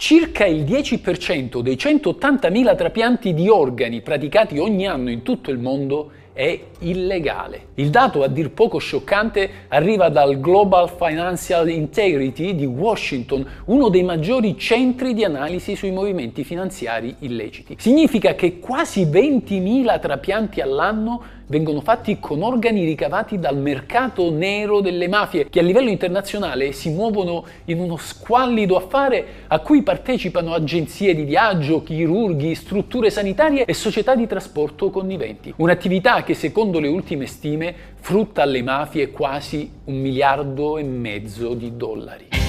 Circa il 10% dei 180.000 trapianti di organi praticati ogni anno in tutto il mondo è illegale. Il dato, a dir poco scioccante, arriva dal Global Financial Integrity di Washington, uno dei maggiori centri di analisi sui movimenti finanziari illeciti. Significa che quasi 20.000 trapianti all'anno vengono fatti con organi ricavati dal mercato nero delle mafie, che a livello internazionale si muovono in uno squallido affare a cui partecipano agenzie di viaggio, chirurghi, strutture sanitarie e società di trasporto conniventi. Un'attività che secondo le ultime stime frutta alle mafie quasi un miliardo e mezzo di dollari.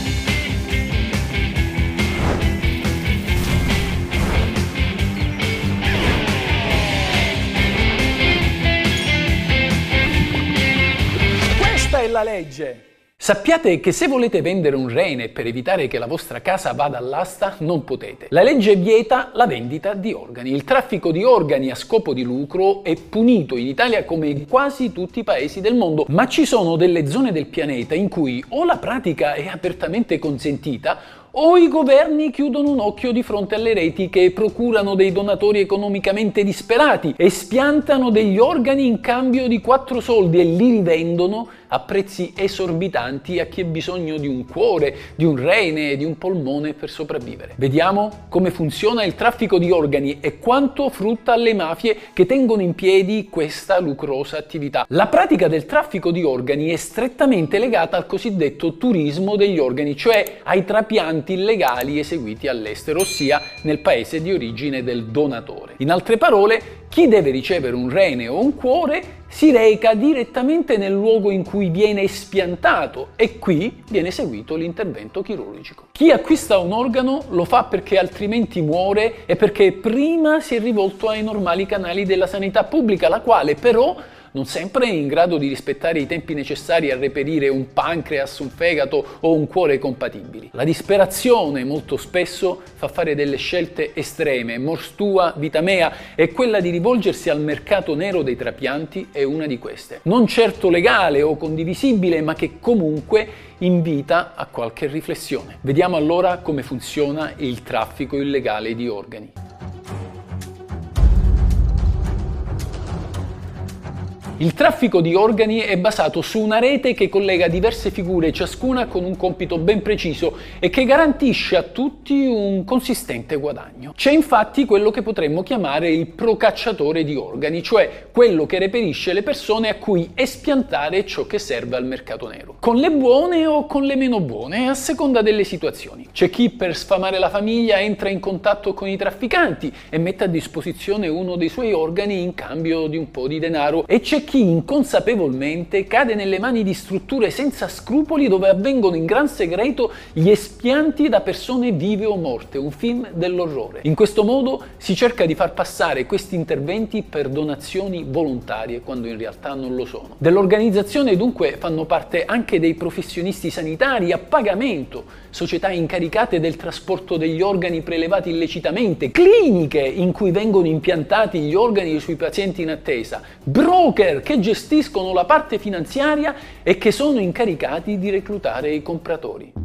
È la legge. Sappiate che se volete vendere un rene per evitare che la vostra casa vada all'asta, non potete. La legge vieta la vendita di organi. Il traffico di organi a scopo di lucro è punito in Italia come in quasi tutti i paesi del mondo, ma ci sono delle zone del pianeta in cui o la pratica è apertamente consentita o i governi chiudono un occhio di fronte alle reti che procurano dei donatori economicamente disperati e spiantano degli organi in cambio di quattro soldi e li rivendono a prezzi esorbitanti a chi ha bisogno di un cuore, di un rene, di un polmone per sopravvivere. Vediamo come funziona il traffico di organi e quanto frutta alle mafie che tengono in piedi questa lucrosa attività. La pratica del traffico di organi è strettamente legata al cosiddetto turismo degli organi, cioè ai trapianti illegali eseguiti all'estero, ossia nel paese di origine del donatore. In altre parole, chi deve ricevere un rene o un cuore si reca direttamente nel luogo in cui viene espiantato e qui viene eseguito l'intervento chirurgico. Chi acquista un organo lo fa perché altrimenti muore e perché prima si è rivolto ai normali canali della sanità pubblica, la quale però non sempre in grado di rispettare i tempi necessari a reperire un pancreas, un fegato o un cuore compatibili. La disperazione molto spesso fa fare delle scelte estreme, mors tua, vita mea, e quella di rivolgersi al mercato nero dei trapianti è una di queste. Non certo legale o condivisibile, ma che comunque invita a qualche riflessione. Vediamo allora come funziona il traffico illegale di organi. Il traffico di organi è basato su una rete che collega diverse figure, ciascuna con un compito ben preciso e che garantisce a tutti un consistente guadagno. C'è infatti quello che potremmo chiamare il procacciatore di organi, cioè quello che reperisce le persone a cui espiantare ciò che serve al mercato nero, con le buone o con le meno buone, a seconda delle situazioni. C'è chi per sfamare la famiglia entra in contatto con i trafficanti e mette a disposizione uno dei suoi organi in cambio di un po' di denaro e c'è chi inconsapevolmente cade nelle mani di strutture senza scrupoli dove avvengono in gran segreto gli espianti da persone vive o morte, un film dell'orrore. In questo modo si cerca di far passare questi interventi per donazioni volontarie quando in realtà non lo sono. Dell'organizzazione dunque fanno parte anche dei professionisti sanitari a pagamento, società incaricate del trasporto degli organi prelevati illecitamente, cliniche in cui vengono impiantati gli organi sui pazienti in attesa, broker che gestiscono la parte finanziaria e che sono incaricati di reclutare i compratori.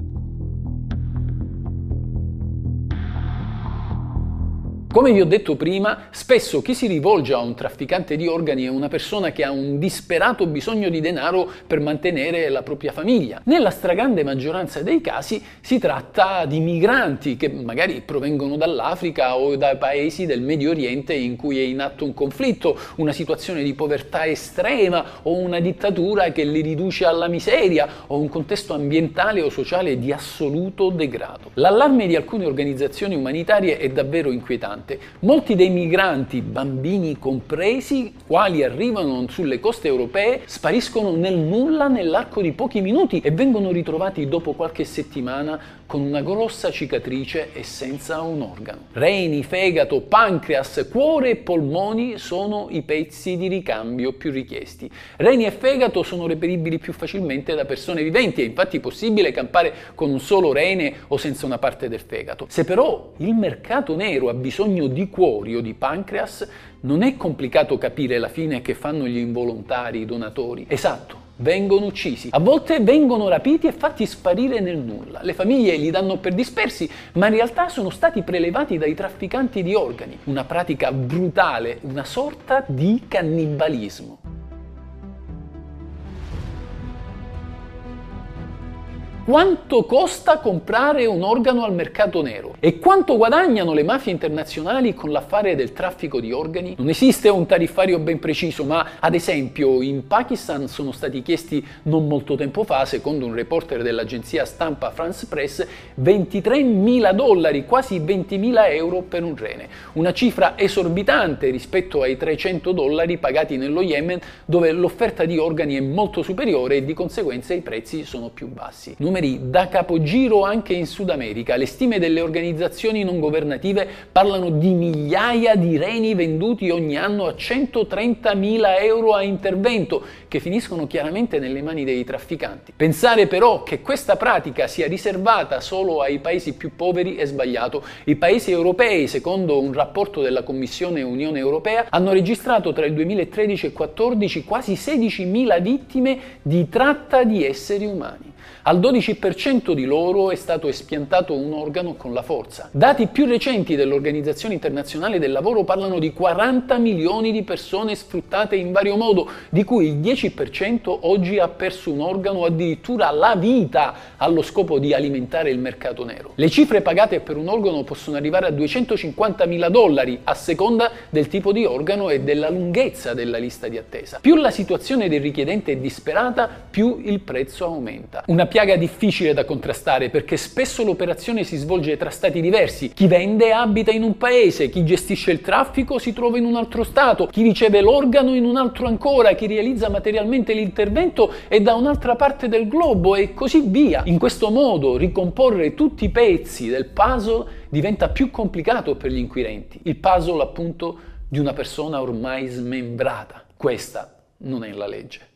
Come vi ho detto prima, spesso chi si rivolge a un trafficante di organi è una persona che ha un disperato bisogno di denaro per mantenere la propria famiglia. Nella stragrande maggioranza dei casi si tratta di migranti che magari provengono dall'Africa o dai paesi del Medio Oriente in cui è in atto un conflitto, una situazione di povertà estrema o una dittatura che li riduce alla miseria o un contesto ambientale o sociale di assoluto degrado. L'allarme di alcune organizzazioni umanitarie è davvero inquietante importante. Molti dei migranti, bambini compresi, quali arrivano sulle coste europee, spariscono nel nulla nell'arco di pochi minuti e vengono ritrovati dopo qualche settimana con una grossa cicatrice e senza un organo. Reni, fegato, pancreas, cuore e polmoni sono i pezzi di ricambio più richiesti. Reni e fegato sono reperibili più facilmente da persone viventi, è infatti possibile campare con un solo rene o senza una parte del fegato. Se però il mercato nero ha bisogno di cuori o di pancreas, non è complicato capire la fine che fanno gli involontari, donatori. Esatto, vengono uccisi, a volte vengono rapiti e fatti sparire nel nulla. Le famiglie li danno per dispersi, ma in realtà sono stati prelevati dai trafficanti di organi, una pratica brutale, una sorta di cannibalismo. Quanto costa comprare un organo al mercato nero? E quanto guadagnano le mafie internazionali con l'affare del traffico di organi? Non esiste un tariffario ben preciso, ma ad esempio in Pakistan sono stati chiesti non molto tempo fa, secondo un reporter dell'agenzia stampa France Press, 23.000 dollari, quasi 20.000 euro per un rene, una cifra esorbitante rispetto ai 300 dollari pagati nello Yemen dove l'offerta di organi è molto superiore e di conseguenza i prezzi sono più bassi numeri da capogiro anche in Sud America. Le stime delle organizzazioni non governative parlano di migliaia di reni venduti ogni anno a 130.000 euro a intervento, che finiscono chiaramente nelle mani dei trafficanti. Pensare però che questa pratica sia riservata solo ai paesi più poveri è sbagliato. I paesi europei, secondo un rapporto della Commissione Unione Europea, hanno registrato tra il 2013 e il 2014 quasi 16.000 vittime di tratta di esseri umani. Al 12% di loro è stato espiantato un organo con la forza. Dati più recenti dell'Organizzazione Internazionale del Lavoro parlano di 40 milioni di persone sfruttate in vario modo, di cui il 10% oggi ha perso un organo addirittura la vita allo scopo di alimentare il mercato nero. Le cifre pagate per un organo possono arrivare a 250 mila dollari a seconda del tipo di organo e della lunghezza della lista di attesa. Più la situazione del richiedente è disperata, più il prezzo aumenta. Una piaga difficile da contrastare perché spesso l'operazione si svolge tra stati diversi. Chi vende abita in un paese, chi gestisce il traffico si trova in un altro stato, chi riceve l'organo in un altro ancora, chi realizza materialmente l'intervento è da un'altra parte del globo e così via. In questo modo ricomporre tutti i pezzi del puzzle diventa più complicato per gli inquirenti. Il puzzle appunto di una persona ormai smembrata. Questa non è la legge.